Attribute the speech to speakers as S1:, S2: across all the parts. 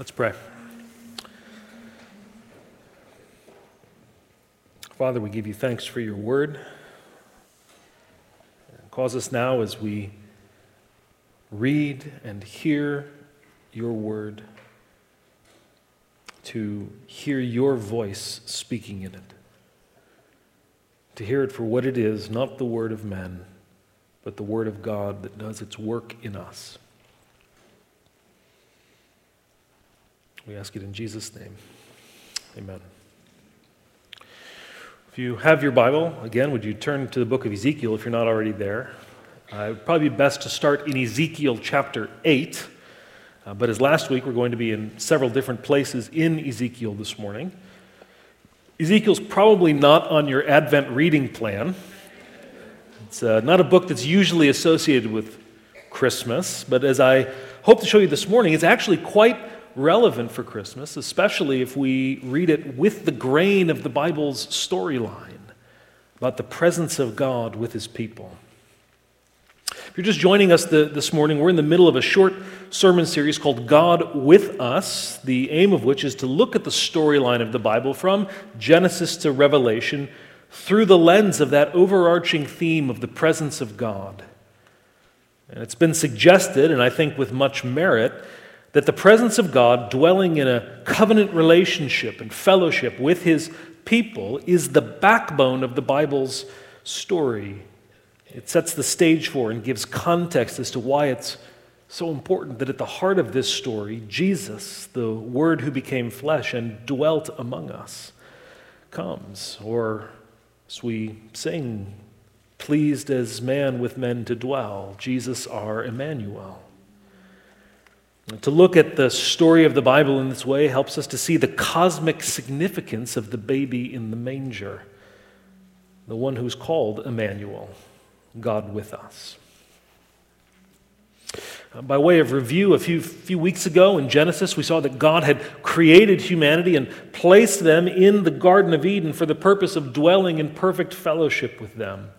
S1: Let's pray. Father, we give you thanks for your word. Cause us now as we read and hear your word to hear your voice speaking in it, to hear it for what it is, not the word of men, but the word of God that does its work in us. We ask it in Jesus' name. Amen. If you have your Bible, again, would you turn to the book of Ezekiel if you're not already there? Uh, it would probably be best to start in Ezekiel chapter 8. Uh, but as last week, we're going to be in several different places in Ezekiel this morning. Ezekiel's probably not on your Advent reading plan. It's uh, not a book that's usually associated with Christmas, but as I hope to show you this morning, it's actually quite relevant for Christmas, especially if we read it with the grain of the Bible's storyline about the presence of God with his people. If you're just joining us the, this morning, we're in the middle of a short sermon series called God with Us, the aim of which is to look at the storyline of the Bible from Genesis to Revelation through the lens of that overarching theme of the presence of God. And it's been suggested, and I think with much merit, that the presence of God dwelling in a covenant relationship and fellowship with his people is the backbone of the Bible's story. It sets the stage for and gives context as to why it's so important that at the heart of this story, Jesus, the Word who became flesh and dwelt among us, comes. Or, as we sing, pleased as man with men to dwell, Jesus our Emmanuel. To look at the story of the Bible in this way helps us to see the cosmic significance of the baby in the manger, the one who's called Emmanuel, God with us. Uh, by way of review, a few, few weeks ago in Genesis, we saw that God had created humanity and placed them in the Garden of Eden for the purpose of dwelling in perfect fellowship with them.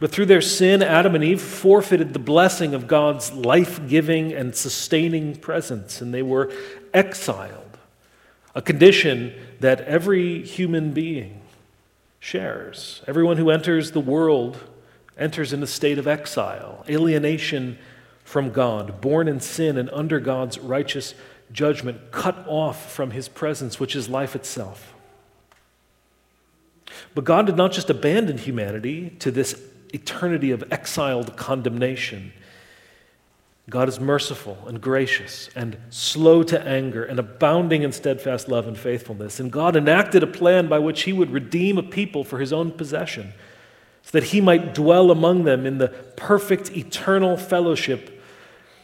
S1: But through their sin, Adam and Eve forfeited the blessing of God's life giving and sustaining presence, and they were exiled, a condition that every human being shares. Everyone who enters the world enters in a state of exile, alienation from God, born in sin and under God's righteous judgment, cut off from his presence, which is life itself. But God did not just abandon humanity to this eternity of exiled condemnation. God is merciful and gracious and slow to anger and abounding in steadfast love and faithfulness. And God enacted a plan by which he would redeem a people for his own possession, so that he might dwell among them in the perfect eternal fellowship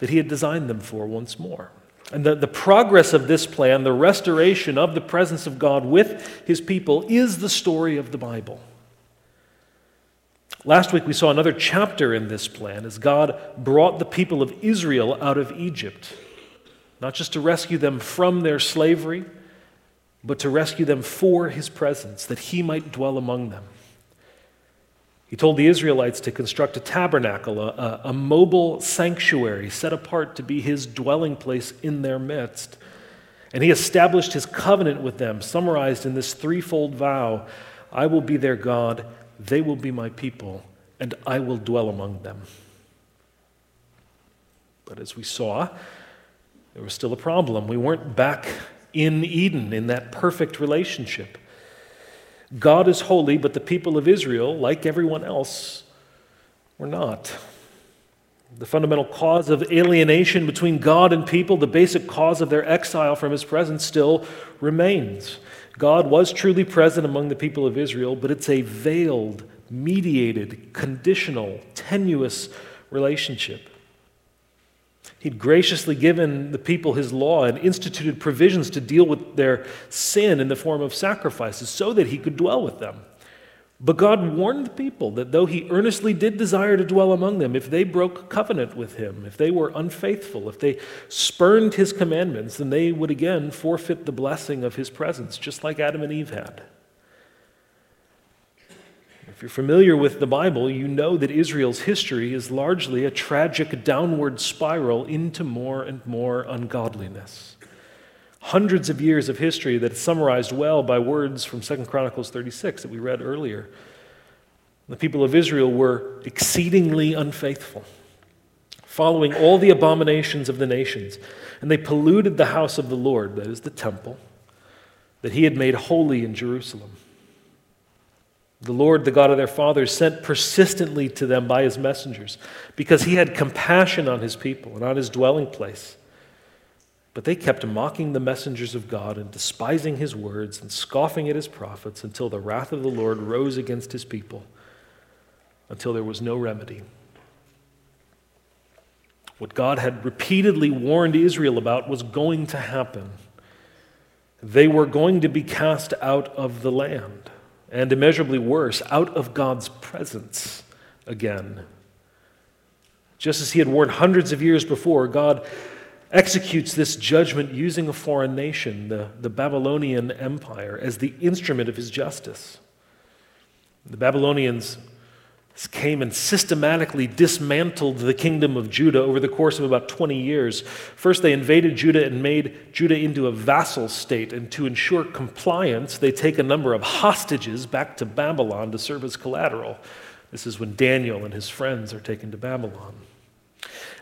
S1: that he had designed them for once more. And the, the progress of this plan, the restoration of the presence of God with his people, is the story of the Bible. Last week we saw another chapter in this plan as God brought the people of Israel out of Egypt, not just to rescue them from their slavery, but to rescue them for his presence, that he might dwell among them. He told the Israelites to construct a tabernacle, a, a, mobile sanctuary set apart to be his dwelling place in their midst. And he established his covenant with them, summarized in this threefold vow I will be their God they will be my people, and I will dwell among them. But as we saw, there was still a problem. We weren't back in Eden in that perfect relationship. God is holy, but the people of Israel, like everyone else, were not. The fundamental cause of alienation between God and people, the basic cause of their exile from his presence, still remains. God was truly present among the people of Israel, but it's a veiled, mediated, conditional, tenuous relationship. He'd graciously given the people his law and instituted provisions to deal with their sin in the form of sacrifices so that he could dwell with them. But God warned the people that though he earnestly did desire to dwell among them, if they broke covenant with him, if they were unfaithful, if they spurned his commandments, then they would again forfeit the blessing of his presence, just like Adam and Eve had. If you're familiar with the Bible, you know that Israel's history is largely a tragic downward spiral into more and more ungodliness. Hundreds of years of history that is summarized well by words from 2 Chronicles 36 that we read earlier. The people of Israel were exceedingly unfaithful, following all the abominations of the nations, and they polluted the house of the Lord, that is the temple, that he had made holy in Jerusalem. The Lord, the God of their fathers, sent persistently to them by his messengers because he had compassion on his people and on his dwelling place. But they kept mocking the messengers of God and despising his words and scoffing at his prophets until the wrath of the Lord rose against his people, until there was no remedy. What God had repeatedly warned Israel about was going to happen. They were going to be cast out of the land and immeasurably worse, out of God's presence again. Just as he had warned hundreds of years before, God executes this judgment using a foreign nation, the, the Babylonian Empire, as the instrument of his justice. The Babylonians came and systematically dismantled the kingdom of Judah over the course of about 20 years. First, they invaded Judah and made Judah into a vassal state. And to ensure compliance, they take a number of hostages back to Babylon to serve as collateral. This is when Daniel and his friends are taken to Babylon.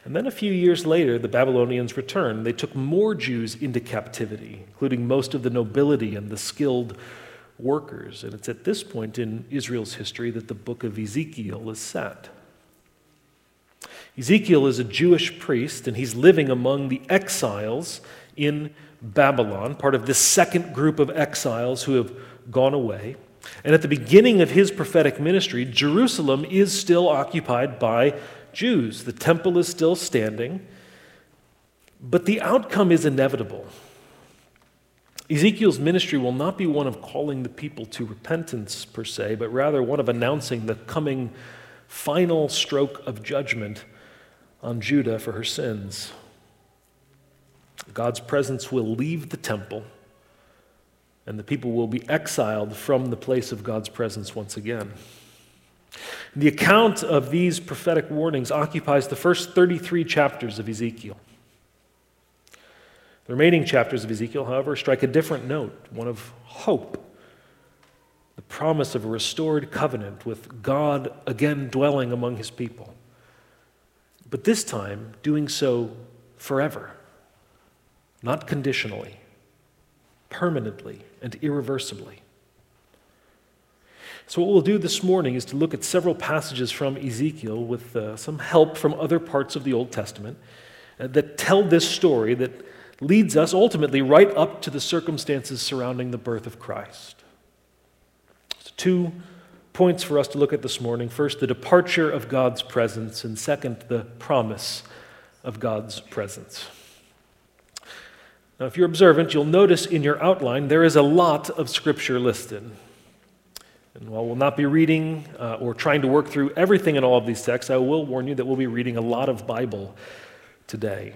S1: And then a few years later, the Babylonians returned. They took more Jews into captivity, including most of the nobility and the skilled workers. And it's at this point in Israel's history that the book of Ezekiel is set. Ezekiel is a Jewish priest, and he's living among the exiles in Babylon, part of this second group of exiles who have gone away. And at the beginning of his prophetic ministry, Jerusalem is still occupied by Jews. The temple is still standing, but the outcome is inevitable. Ezekiel's ministry will not be one of calling the people to repentance per se, but rather one of announcing the coming final stroke of judgment on Judah for her sins. God's presence will leave the temple, and the people will be exiled from the place of God's presence once again. The account of these prophetic warnings occupies the first 33 chapters of Ezekiel. The remaining chapters of Ezekiel, however, strike a different note, one of hope. The promise of a restored covenant with God again dwelling among his people. But this time, doing so forever, not conditionally, permanently, and irreversibly. So, what we'll do this morning is to look at several passages from Ezekiel with uh, some help from other parts of the Old Testament uh, that tell this story that leads us ultimately right up to the circumstances surrounding the birth of Christ. So two points for us to look at this morning. First, the departure of God's presence, and second, the promise of God's presence. Now, if you're observant, you'll notice in your outline there is a lot of scripture listed. And while we'll not be reading uh, or trying to work through everything in all of these texts, I will warn you that we'll be reading a lot of Bible today.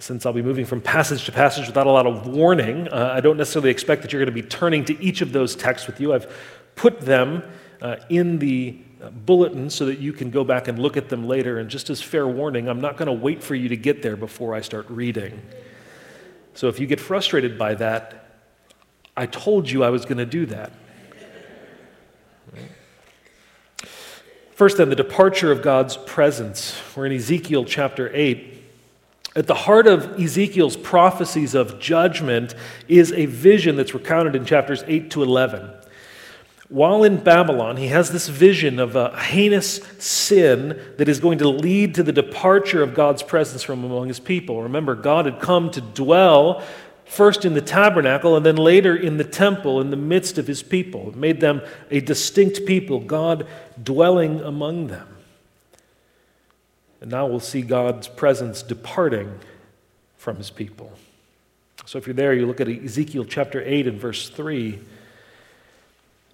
S1: Since I'll be moving from passage to passage without a lot of warning, uh, I don't necessarily expect that you're going to be turning to each of those texts with you. I've put them uh, in the uh, bulletin so that you can go back and look at them later. And just as fair warning, I'm not going to wait for you to get there before I start reading. So if you get frustrated by that, I told you I was going to do that. First, then, the departure of God's presence. We're in Ezekiel chapter 8. At the heart of Ezekiel's prophecies of judgment is a vision that's recounted in chapters 8 to 11. While in Babylon, he has this vision of a heinous sin that is going to lead to the departure of God's presence from among his people. Remember, God had come to dwell first in the tabernacle and then later in the temple in the midst of his people. It made them a distinct people, God dwelling among them. And now we'll see God's presence departing from his people. So if you're there, you look at Ezekiel chapter 8 and verse 3.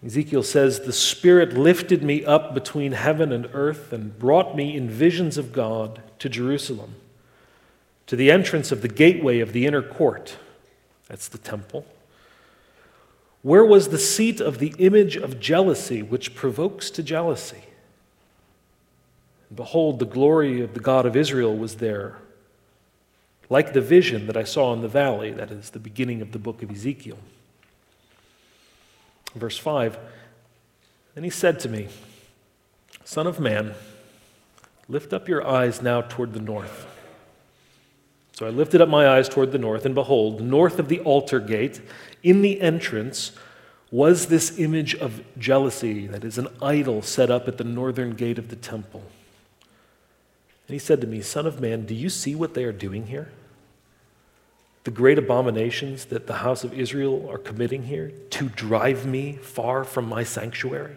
S1: Ezekiel says, The Spirit lifted me up between heaven and earth and brought me in visions of God to Jerusalem, to the entrance of the gateway of the inner court. That's the temple. Where was the seat of the image of jealousy which provokes to jealousy? Behold, the glory of the God of Israel was there. like the vision that I saw in the valley, that is the beginning of the book of Ezekiel. Verse 5 Then he said to me, Son of man, lift up your eyes now toward the north. So I lifted up my eyes toward the north, and behold, north of the altar gate, in the entrance, was this image of jealousy, that is, an idol set up at the northern gate of the temple. And he said to me, Son of man, do you see what they are doing here? The great abominations that the house of Israel are committing here to drive me far from my sanctuary?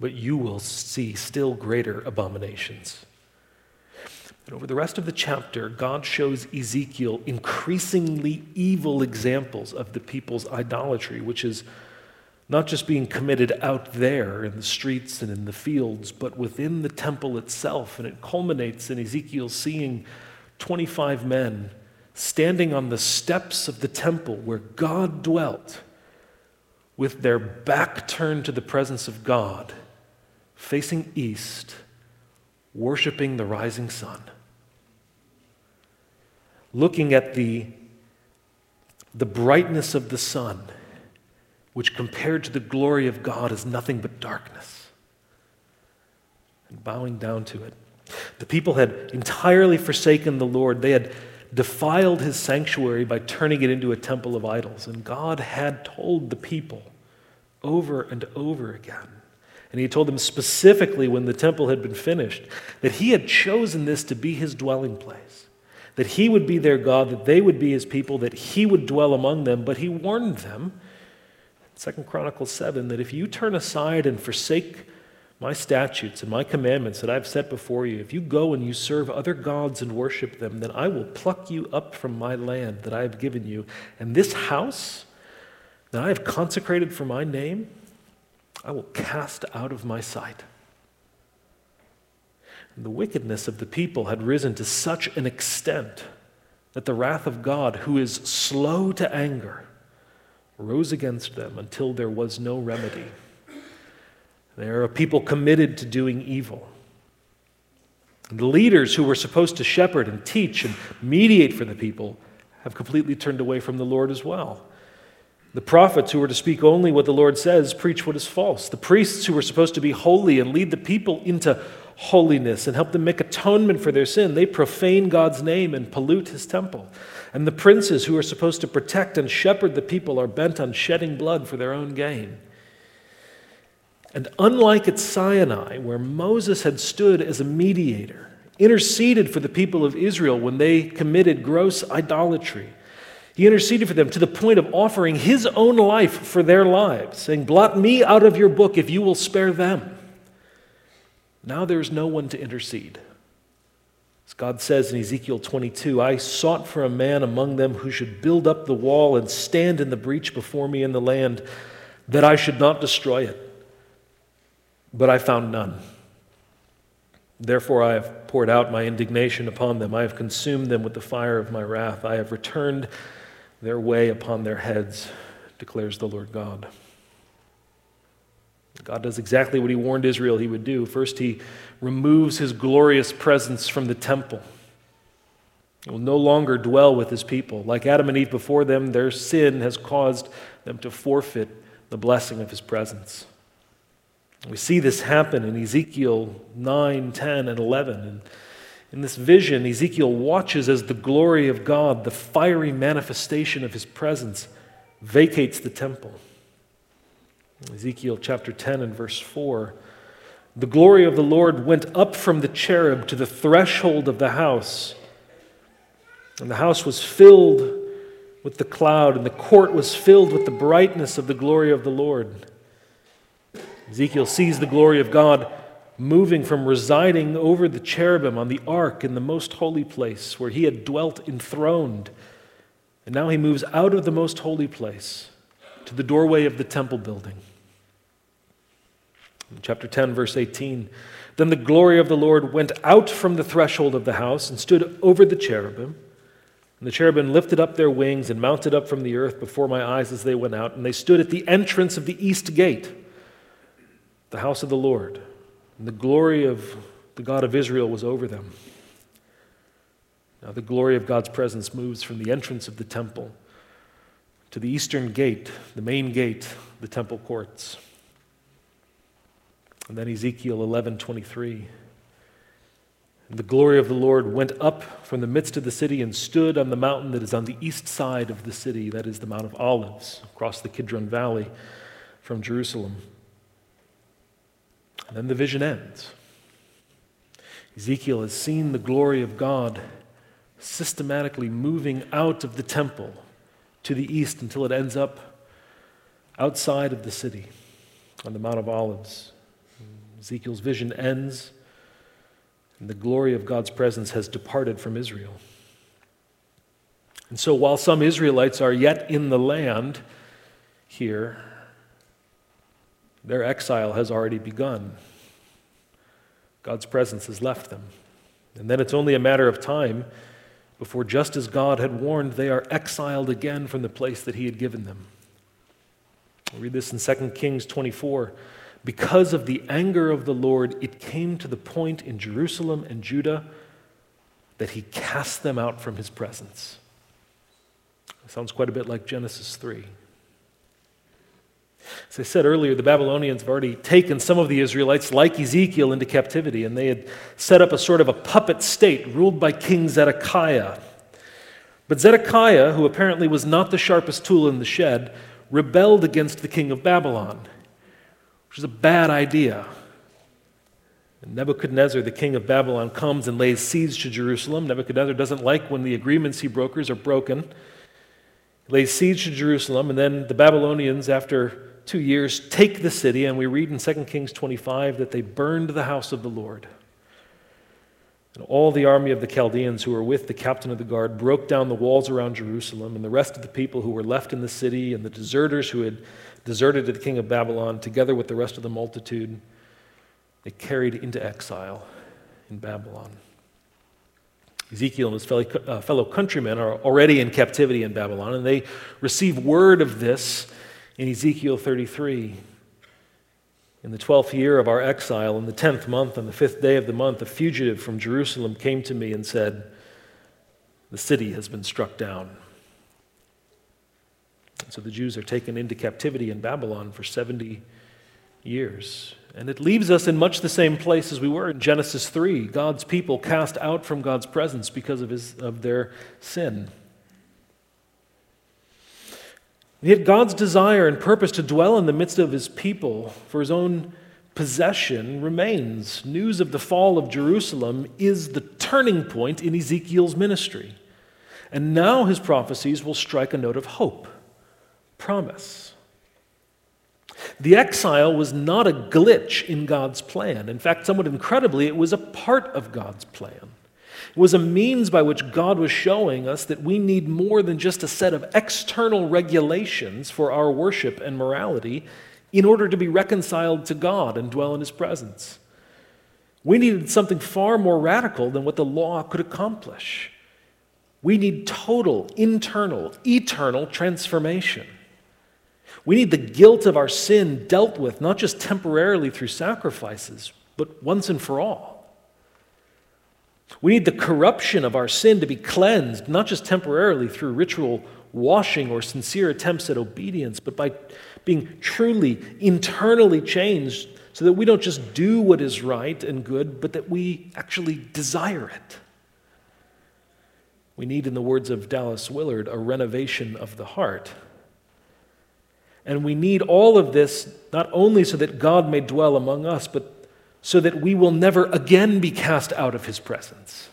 S1: But you will see still greater abominations. And over the rest of the chapter, God shows Ezekiel increasingly evil examples of the people's idolatry, which is not just being committed out there in the streets and in the fields, but within the temple itself. And it culminates in Ezekiel seeing 25 men standing on the steps of the temple where God dwelt, with their back turned to the presence of God, facing east, worshiping the rising sun looking at the, the brightness of the sun, which compared to the glory of God is nothing but darkness, and bowing down to it. The people had entirely forsaken the Lord. They had defiled his sanctuary by turning it into a temple of idols. And God had told the people over and over again. And he told them specifically when the temple had been finished that he had chosen this to be his dwelling place that he would be their God, that they would be his people, that he would dwell among them. But he warned them, Second Chronicles 7, that if you turn aside and forsake my statutes and my commandments that I've set before you, if you go and you serve other gods and worship them, then I will pluck you up from my land that I have given you. And this house that I have consecrated for my name, I will cast out of my sight. The wickedness of the people had risen to such an extent that the wrath of God, who is slow to anger, rose against them until there was no remedy. They are a people committed to doing evil. And the leaders who were supposed to shepherd and teach and mediate for the people have completely turned away from the Lord as well. The prophets who were to speak only what the Lord says preach what is false. The priests who were supposed to be holy and lead the people into holiness and help them make atonement for their sin. They profane God's name and pollute his temple. And the princes who are supposed to protect and shepherd the people are bent on shedding blood for their own gain. And unlike at Sinai, where Moses had stood as a mediator, interceded for the people of Israel when they committed gross idolatry, he interceded for them to the point of offering his own life for their lives, saying, Blot me out of your book if you will spare them. Now there's no one to intercede. As God says in Ezekiel 22, I sought for a man among them who should build up the wall and stand in the breach before me in the land, that I should not destroy it. But I found none. Therefore, I have poured out my indignation upon them. I have consumed them with the fire of my wrath. I have returned their way upon their heads, declares the Lord God. God does exactly what he warned Israel he would do. First, he removes his glorious presence from the temple. He will no longer dwell with his people. Like Adam and Eve before them, their sin has caused them to forfeit the blessing of his presence. We see this happen in Ezekiel 9, 10, and 11. And in this vision, Ezekiel watches as the glory of God, the fiery manifestation of his presence, vacates the temple. Ezekiel chapter 10 and verse 4. The glory of the Lord went up from the cherub to the threshold of the house. And the house was filled with the cloud, and the court was filled with the brightness of the glory of the Lord. Ezekiel sees the glory of God moving from residing over the cherubim on the ark in the most holy place where he had dwelt enthroned. And now he moves out of the most holy place to the doorway of the temple building. In chapter 10, verse 18 Then the glory of the Lord went out from the threshold of the house and stood over the cherubim. And the cherubim lifted up their wings and mounted up from the earth before my eyes as they went out. And they stood at the entrance of the east gate, the house of the Lord. And the glory of the God of Israel was over them. Now, the glory of God's presence moves from the entrance of the temple to the eastern gate, the main gate, the temple courts. And then Ezekiel 11:23. And the glory of the Lord went up from the midst of the city and stood on the mountain that is on the east side of the city, that is the Mount of Olives, across the Kidron Valley from Jerusalem. And then the vision ends. Ezekiel has seen the glory of God systematically moving out of the temple to the east until it ends up outside of the city on the Mount of Olives. Ezekiel's vision ends, and the glory of God's presence has departed from Israel. And so, while some Israelites are yet in the land here, their exile has already begun. God's presence has left them. And then it's only a matter of time before, just as God had warned, they are exiled again from the place that He had given them. we read this in 2 Kings 24. Because of the anger of the Lord, it came to the point in Jerusalem and Judah that He cast them out from His presence. It sounds quite a bit like Genesis 3. As I said earlier, the Babylonians have already taken some of the Israelites, like Ezekiel, into captivity, and they had set up a sort of a puppet state ruled by King Zedekiah. But Zedekiah, who apparently was not the sharpest tool in the shed, rebelled against the king of Babylon, which is a bad idea. And Nebuchadnezzar, the king of Babylon, comes and lays siege to Jerusalem. Nebuchadnezzar doesn't like when the agreements he brokers are broken. He lays siege to Jerusalem, and then the Babylonians, after two years, take the city, and we read in 2 Kings 25 that they burned the house of the Lord. And all the army of the Chaldeans who were with the captain of the guard broke down the walls around Jerusalem, and the rest of the people who were left in the city, and the deserters who had deserted to the king of Babylon, together with the rest of the multitude, they carried into exile in Babylon. Ezekiel and his fellow, uh, fellow countrymen are already in captivity in Babylon, and they receive word of this in Ezekiel 33. In the twelfth year of our exile, in the tenth month, on the fifth day of the month, a fugitive from Jerusalem came to me and said, The city has been struck down. And so the Jews are taken into captivity in Babylon for 70 years. And it leaves us in much the same place as we were in Genesis 3. God's people cast out from God's presence because of, his, of their sin. Yet God's desire and purpose to dwell in the midst of his people for his own possession remains. News of the fall of Jerusalem is the turning point in Ezekiel's ministry. And now his prophecies will strike a note of hope, promise. The exile was not a glitch in God's plan. In fact, somewhat incredibly, it was a part of God's plan. It was a means by which God was showing us that we need more than just a set of external regulations for our worship and morality in order to be reconciled to God and dwell in His presence. We needed something far more radical than what the law could accomplish. We need total, internal, eternal transformation. We need the guilt of our sin dealt with, not just temporarily through sacrifices, but once and for all. We need the corruption of our sin to be cleansed, not just temporarily through ritual washing or sincere attempts at obedience, but by being truly internally changed so that we don't just do what is right and good, but that we actually desire it. We need, in the words of Dallas Willard, a renovation of the heart. And we need all of this not only so that God may dwell among us, but so that we will never again be cast out of his presence.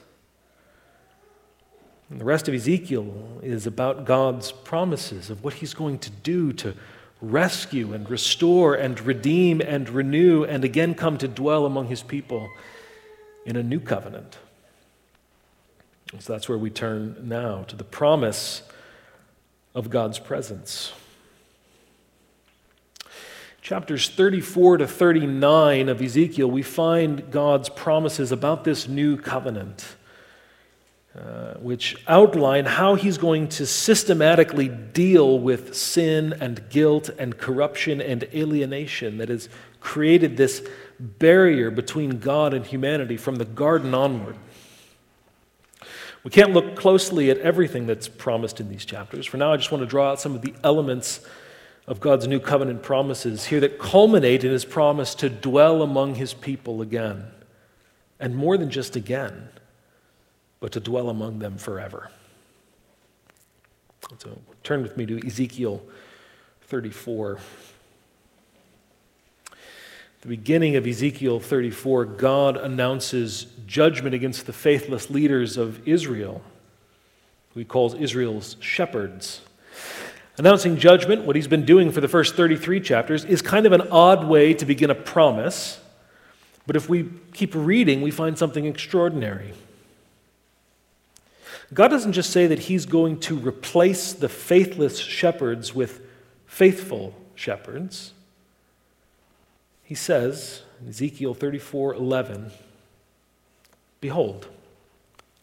S1: And the rest of Ezekiel is about God's promises of what he's going to do to rescue and restore and redeem and renew and again come to dwell among his people in a new covenant. So that's where we turn now to the promise of God's presence chapters 34 to 39 of Ezekiel, we find God's promises about this new covenant, uh, which outline how he's going to systematically deal with sin and guilt and corruption and alienation that has created this barrier between God and humanity from the garden onward. We can't look closely at everything that's promised in these chapters. For now, I just want to draw out some of the elements of God's new covenant promises here that culminate in his promise to dwell among his people again. And more than just again, but to dwell among them forever. So turn with me to Ezekiel 34. the beginning of Ezekiel 34, God announces judgment against the faithless leaders of Israel, who he calls Israel's shepherds. Announcing judgment, what he's been doing for the first 33 chapters, is kind of an odd way to begin a promise. But if we keep reading, we find something extraordinary. God doesn't just say that he's going to replace the faithless shepherds with faithful shepherds. He says in Ezekiel 34 11, Behold,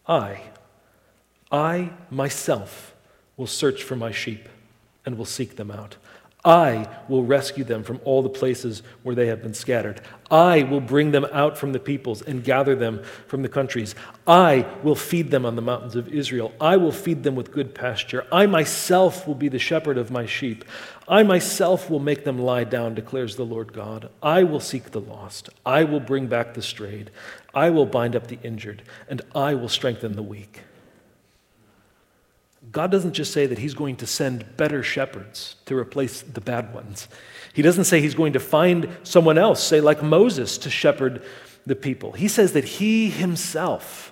S1: I, I myself will search for my sheep and will seek them out. I will rescue them from all the places where they have been scattered. I will bring them out from the peoples and gather them from the countries. I will feed them on the mountains of Israel. I will feed them with good pasture. I myself will be the shepherd of my sheep. I myself will make them lie down, declares the Lord God. I will seek the lost. I will bring back the strayed. I will bind up the injured, and I will strengthen the weak. God doesn't just say that He's going to send better shepherds to replace the bad ones. He doesn't say He's going to find someone else, say like Moses, to shepherd the people. He says that He Himself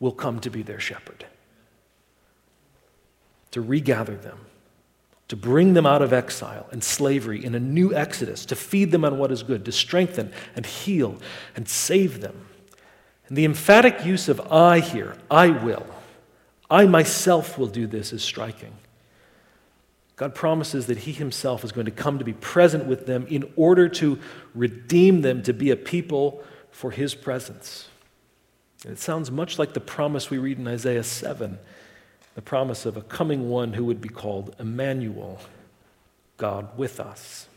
S1: will come to be their shepherd, to regather them, to bring them out of exile and slavery in a new exodus, to feed them on what is good, to strengthen and heal and save them. And the emphatic use of I here, I will I myself will do this is striking. God promises that He Himself is going to come to be present with them in order to redeem them to be a people for His presence. And it sounds much like the promise we read in Isaiah 7 the promise of a coming one who would be called Emmanuel, God with us.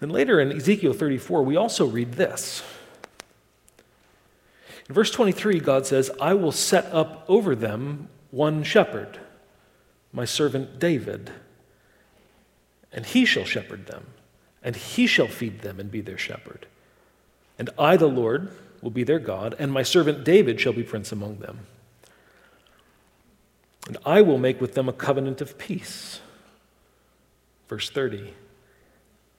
S1: Then later in Ezekiel 34, we also read this. In verse 23, God says, I will set up over them one shepherd, my servant David, and he shall shepherd them, and he shall feed them and be their shepherd. And I, the Lord, will be their God, and my servant David shall be prince among them. And I will make with them a covenant of peace. Verse 30.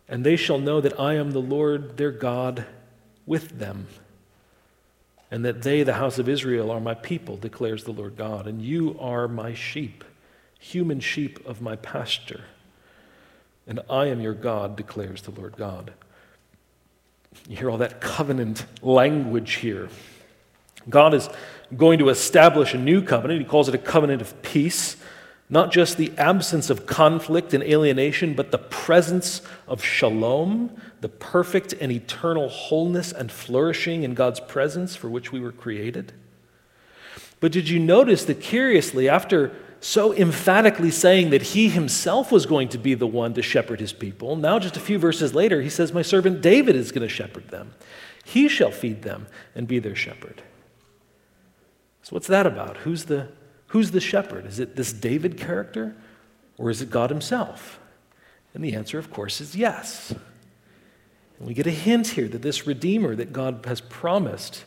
S1: And they shall know that I am the Lord their God with them and that they, the house of Israel, are my people, declares the Lord God, and you are my sheep, human sheep of my pasture. And I am your God, declares the Lord God. You hear all that covenant language here. God is going to establish a new covenant. He calls it a covenant of peace. Not just the absence of conflict and alienation, but the presence of shalom, the perfect and eternal wholeness and flourishing in God's presence for which we were created. But did you notice that curiously, after so emphatically saying that he himself was going to be the one to shepherd his people, now just a few verses later, he says, My servant David is going to shepherd them. He shall feed them and be their shepherd. So, what's that about? Who's the Who's the shepherd? Is it this David character or is it God himself? And the answer, of course, is yes. And we get a hint here that this Redeemer that God has promised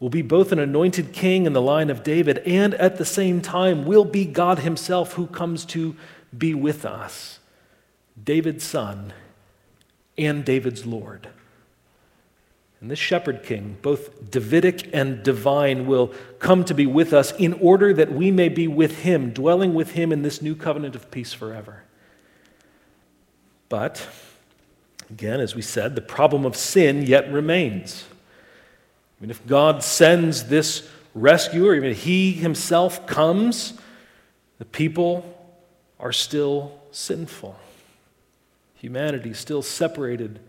S1: will be both an anointed king in the line of David and at the same time will be God himself who comes to be with us, David's son and David's Lord. And this shepherd king, both Davidic and divine, will come to be with us in order that we may be with him, dwelling with him in this new covenant of peace forever. But, again, as we said, the problem of sin yet remains. I mean, if God sends this rescuer, even if he himself comes, the people are still sinful. Humanity still separated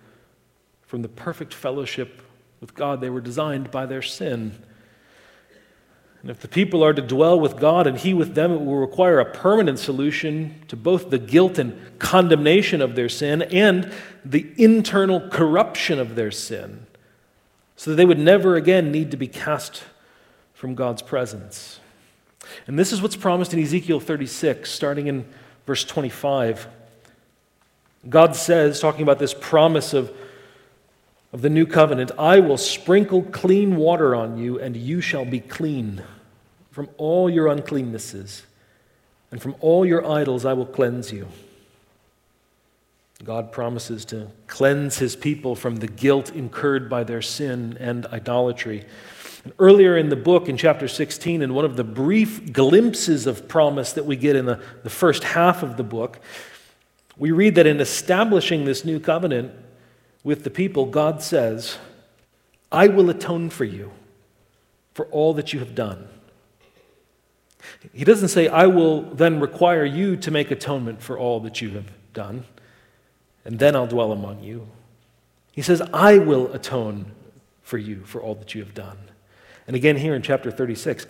S1: from the perfect fellowship with God. They were designed by their sin. And if the people are to dwell with God and He with them, it will require a permanent solution to both the guilt and condemnation of their sin and the internal corruption of their sin, so that they would never again need to be cast from God's presence. And this is what's promised in Ezekiel 36, starting in verse 25. God says, talking about this promise of, of the new covenant, I will sprinkle clean water on you, and you shall be clean from all your uncleannesses, and from all your idols I will cleanse you. God promises to cleanse his people from the guilt incurred by their sin and idolatry. And earlier in the book, in chapter 16, in one of the brief glimpses of promise that we get in the, the first half of the book, we read that in establishing this new covenant with the people, God says, I will atone for you for all that you have done. He doesn't say, I will then require you to make atonement for all that you have done, and then I'll dwell among you. He says, I will atone for you for all that you have done. And again, here in chapter 36,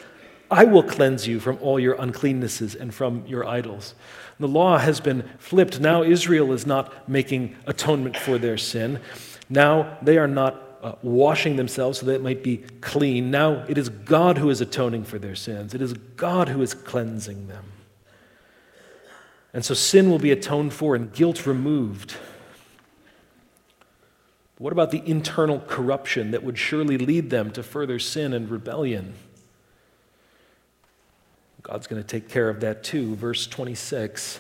S1: I will cleanse you from all your uncleannesses and from your idols. The law has been flipped. Now Israel is not making atonement for their sin. Now they are not uh, washing themselves so that it might be clean. Now it is God who is atoning for their sins, it is God who is cleansing them. And so sin will be atoned for and guilt removed. What about the internal corruption that would surely lead them to further sin and rebellion? God's going to take care of that too. Verse 26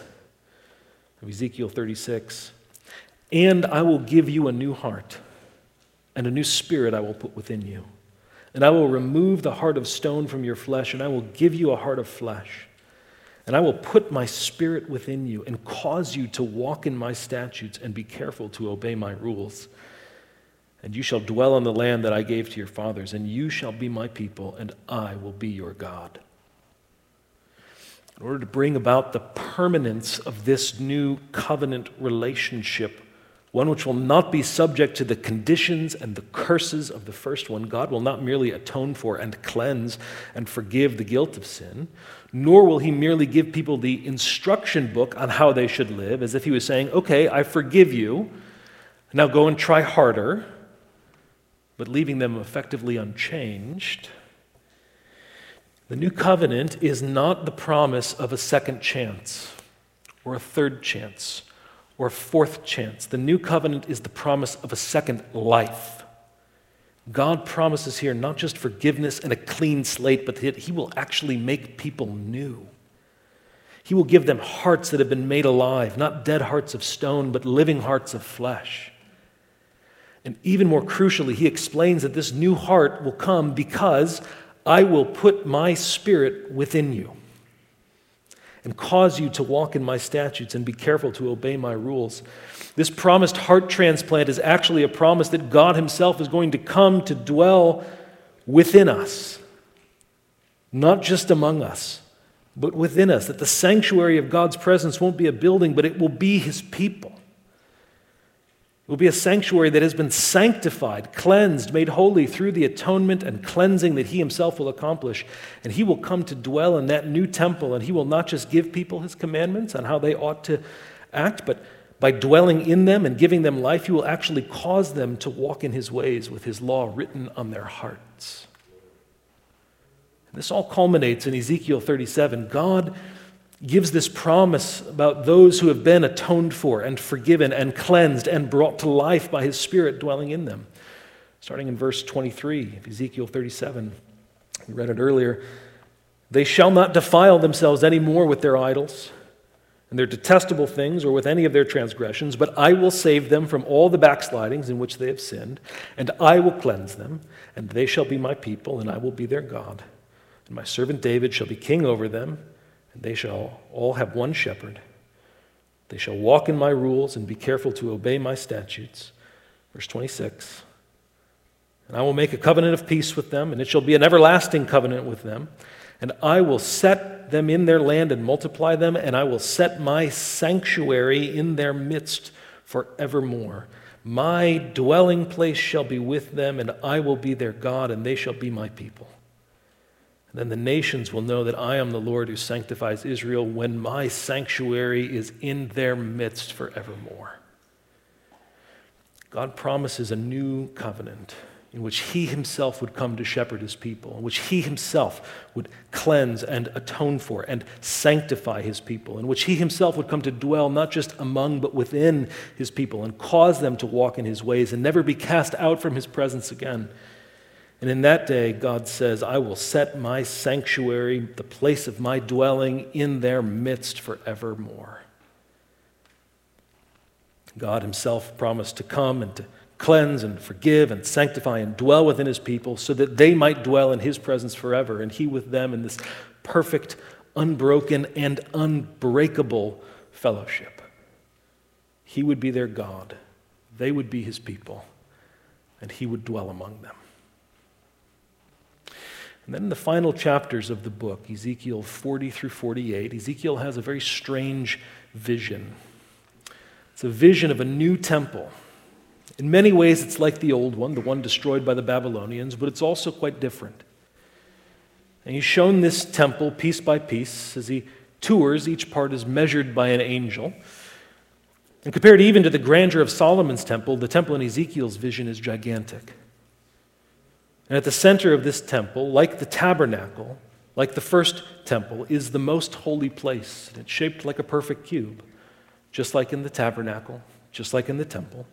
S1: of Ezekiel 36. And I will give you a new heart, and a new spirit I will put within you. And I will remove the heart of stone from your flesh, and I will give you a heart of flesh. And I will put my spirit within you and cause you to walk in my statutes and be careful to obey my rules. And you shall dwell in the land that I gave to your fathers, and you shall be my people, and I will be your God in order to bring about the permanence of this new covenant relationship, one which will not be subject to the conditions and the curses of the first one. God will not merely atone for and cleanse and forgive the guilt of sin, nor will He merely give people the instruction book on how they should live, as if He was saying, Okay, I forgive you, now go and try harder, but leaving them effectively unchanged. The new covenant is not the promise of a second chance or a third chance or a fourth chance. The new covenant is the promise of a second life. God promises here not just forgiveness and a clean slate, but that He will actually make people new. He will give them hearts that have been made alive, not dead hearts of stone, but living hearts of flesh. And even more crucially, He explains that this new heart will come because I will put my spirit within you and cause you to walk in my statutes and be careful to obey my rules. This promised heart transplant is actually a promise that God Himself is going to come to dwell within us, not just among us, but within us. That the sanctuary of God's presence won't be a building, but it will be His people. It will be a sanctuary that has been sanctified, cleansed, made holy through the atonement and cleansing that He Himself will accomplish. And He will come to dwell in that new temple, and He will not just give people His commandments on how they ought to act, but by dwelling in them and giving them life, He will actually cause them to walk in His ways with His law written on their hearts. And this all culminates in Ezekiel 37. God gives this promise about those who have been atoned for and forgiven and cleansed and brought to life by his Spirit dwelling in them. Starting in verse 23 of Ezekiel 37, we read it earlier. They shall not defile themselves any more with their idols and their detestable things or with any of their transgressions, but I will save them from all the backslidings in which they have sinned, and I will cleanse them, and they shall be my people, and I will be their God. And my servant David shall be king over them they shall all have one shepherd. They shall walk in my rules and be careful to obey my statutes. Verse 26. And I will make a covenant of peace with them, and it shall be an everlasting covenant with them. And I will set them in their land and multiply them, and I will set my sanctuary in their midst forevermore. My dwelling place shall be with them, and I will be their God, and they shall be my people. Then the nations will know that I am the Lord who sanctifies Israel when my sanctuary is in their midst forevermore. God promises a new covenant in which he himself would come to shepherd his people, in which he himself would cleanse and atone for and sanctify his people, in which he himself would come to dwell not just among but within his people and cause them to walk in his ways and never be cast out from his presence again. And in that day, God says, I will set my sanctuary, the place of my dwelling, in their midst forevermore. God himself promised to come and to cleanse and forgive and sanctify and dwell within his people so that they might dwell in his presence forever and he with them in this perfect, unbroken, and unbreakable fellowship. He would be their God, they would be his people, and he would dwell among them. And then in the final chapters of the book, Ezekiel 40 through 48, Ezekiel has a very strange vision. It's a vision of a new temple in many ways, it's like the old one, the one destroyed by the Babylonians, but it's also quite different. And he's shown this temple piece by piece. As he tours, each part is measured by an angel. And compared even to the grandeur of Solomon's temple, the temple in Ezekiel's vision is gigantic. And at the center of this temple, like the tabernacle, like the first temple, is the most holy place. And It's shaped like a perfect cube, just like in the tabernacle, just like in the temple.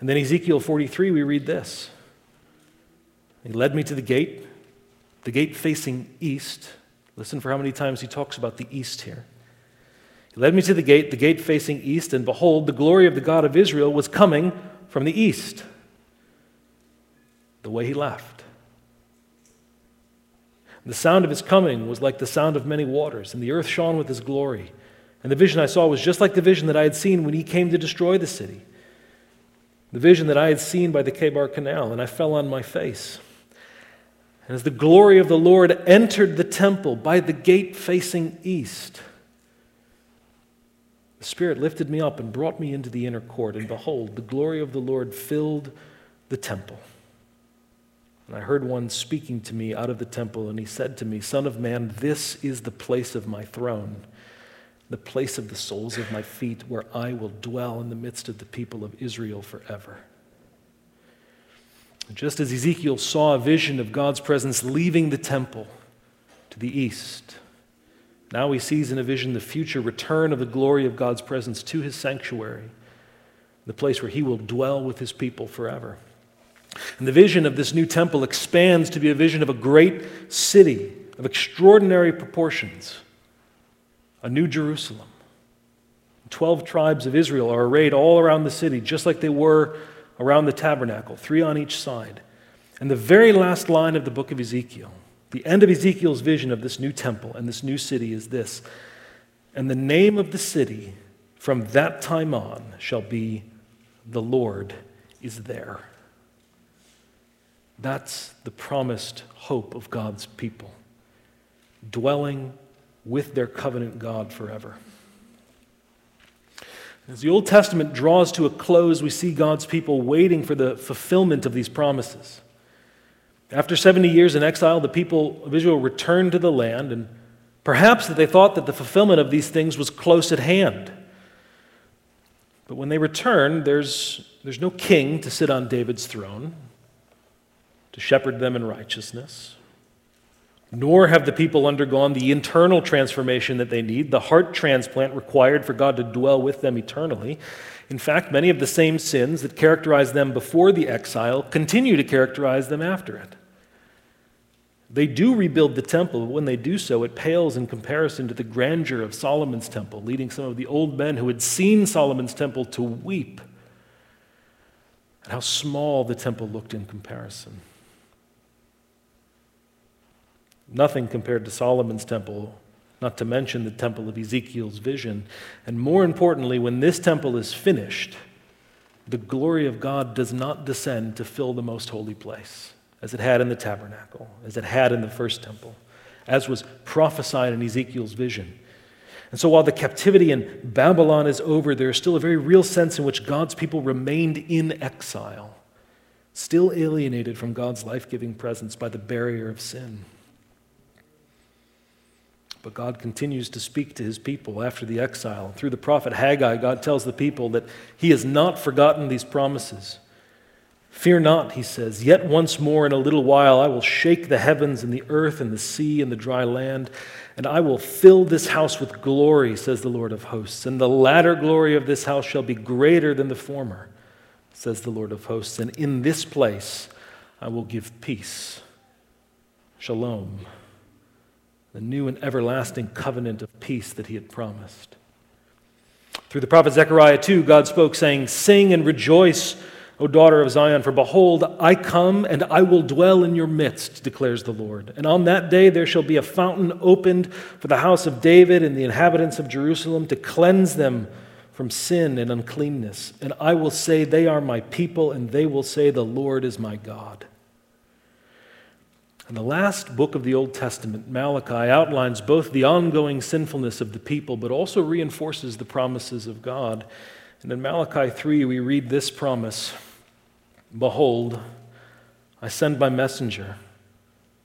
S1: And then Ezekiel 43, we read this He led me to the gate, the gate facing east. Listen for how many times he talks about the east here. He led me to the gate, the gate facing east, and behold, the glory of the God of Israel was coming from the east, the way he left. The sound of his coming was like the sound of many waters, and the earth shone with his glory. And the vision I saw was just like the vision that I had seen when he came to destroy the city the vision that I had seen by the Chebar Canal, and I fell on my face. And as the glory of the Lord entered the temple by the gate facing east, the Spirit lifted me up and brought me into the inner court, and behold, the glory of the Lord filled the temple. And I heard one speaking to me out of the temple, and he said to me, Son of man, this is the place of my throne the place of the soles of my feet, where I will dwell in the midst of the people of Israel forever. Just as Ezekiel saw a vision of God's presence leaving the temple to the east, now he sees in a vision the future return of the glory of God's presence to his sanctuary, the place where he will dwell with his people forever. And the vision of this new temple expands to be a vision of a great city of extraordinary proportions a new Jerusalem. Twelve tribes of Israel are arrayed all around the city, just like they were around the tabernacle, three on each side. And the very last line of the book of Ezekiel, the end of Ezekiel's vision of this new temple and this new city is this And the name of the city from that time on shall be The Lord is there. That's the promised hope of God's people, dwelling with their covenant God forever. As the Old Testament draws to a close, we see God's people waiting for the fulfillment of these promises. After 70 years in exile, the people of Israel returned to the land, and perhaps that they thought that the fulfillment of these things was close at hand. But when they return, there's, there's no king to sit on David's throne to shepherd them in righteousness. Nor have the people undergone the internal transformation that they need, the heart transplant required for God to dwell with them eternally. In fact, many of the same sins that characterized them before the exile continue to characterize them after it. They do rebuild the temple, but when they do so, it pales in comparison to the grandeur of Solomon's temple, leading some of the old men who had seen Solomon's temple to weep at how small the temple looked in comparison. Nothing compared to Solomon's temple, not to mention the temple of Ezekiel's vision. And more importantly, when this temple is finished, the glory of God does not descend to fill the most holy place, as it had in the tabernacle, as it had in the first temple, as was prophesied in Ezekiel's vision. And so while the captivity in Babylon is over, there is still a very real sense in which God's people remained in exile, still alienated from God's life giving presence by the barrier of sin. But God continues to speak to his people after the exile. Through the prophet Haggai, God tells the people that he has not forgotten these promises. Fear not, he says, yet once more in a little while I will shake the heavens and the earth and the sea and the dry land, and I will fill this house with glory, says the Lord of hosts. And the latter glory of this house shall be greater than the former, says the Lord of hosts. And in this place I will give peace. Shalom, the new and everlasting covenant of peace that he had promised. Through the prophet Zechariah, too, God spoke, saying, Sing and rejoice O daughter of Zion, for behold, I come and I will dwell in your midst, declares the Lord. And on that day there shall be a fountain opened for the house of David and the inhabitants of Jerusalem to cleanse them from sin and uncleanness. And I will say, They are my people, and they will say, The Lord is my God. And the last book of the Old Testament, Malachi, outlines both the ongoing sinfulness of the people, but also reinforces the promises of God. And in Malachi 3, we read this promise Behold, I send my messenger,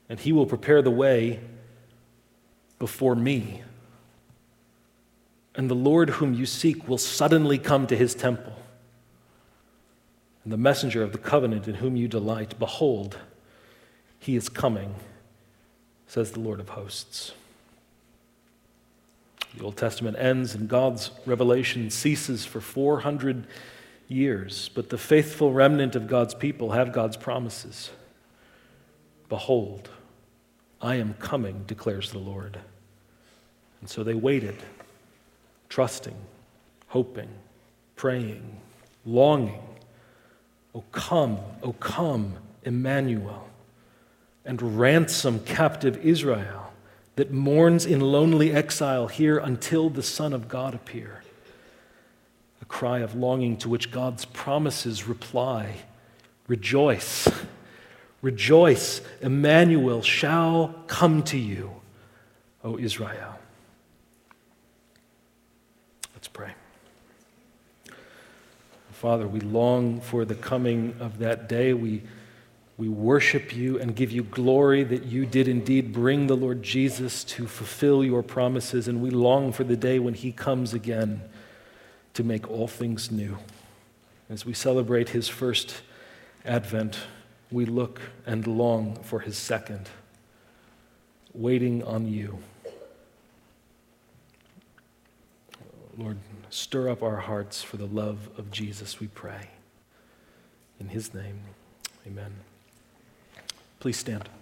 S1: and he will prepare the way before me. And the Lord whom you seek will suddenly come to his temple. And the messenger of the covenant in whom you delight, behold, he is coming, says the Lord of hosts. The Old Testament ends and God's revelation ceases for 400 years, but the faithful remnant of God's people have God's promises. Behold, I am coming, declares the Lord. And so they waited, trusting, hoping, praying, longing. Oh, come, oh, come, Emmanuel, and ransom captive Israel that mourns in lonely exile here until the Son of God appear A cry of longing to which God's promises reply Rejoice, rejoice, Emmanuel shall come to you, O Israel. Let's pray. Father, we long for the coming of that day. We, we worship you and give you glory that you did indeed bring the Lord Jesus to fulfill your promises, and we long for the day when he comes again to make all things new. As we celebrate his first advent, we look and long for his second, waiting on you. Lord, stir up our hearts for the love of Jesus, we pray. In his name, amen. Please stand.